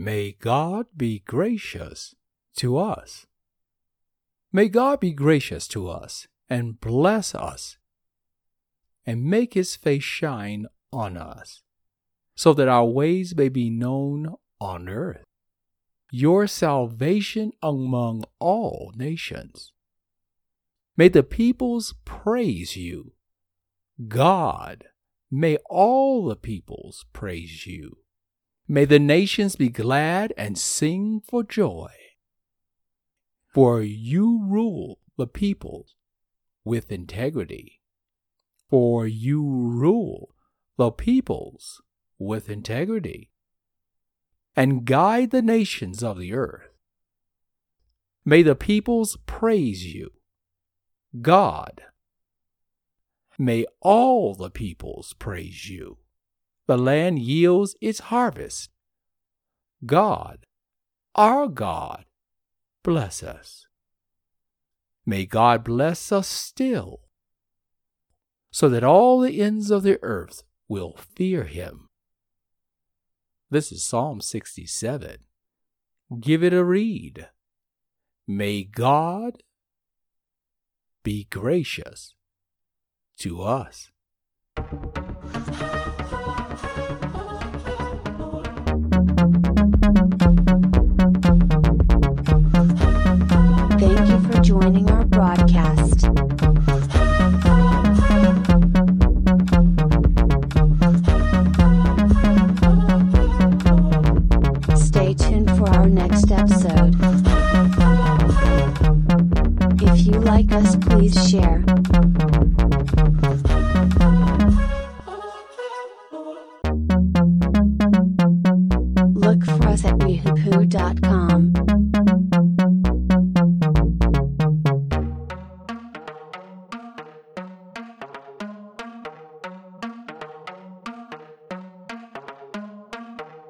May God be gracious to us. May God be gracious to us and bless us and make his face shine on us so that our ways may be known on earth. Your salvation among all nations. May the peoples praise you. God, may all the peoples praise you. May the nations be glad and sing for joy. For you rule the peoples with integrity. For you rule the peoples with integrity. And guide the nations of the earth. May the peoples praise you. God. May all the peoples praise you the land yields its harvest. God, our God, bless us. May God bless us still, so that all the ends of the earth will fear him. This is Psalm 67. Give it a read. May God be gracious to us. Please share. Look for us at wehoopoo.com.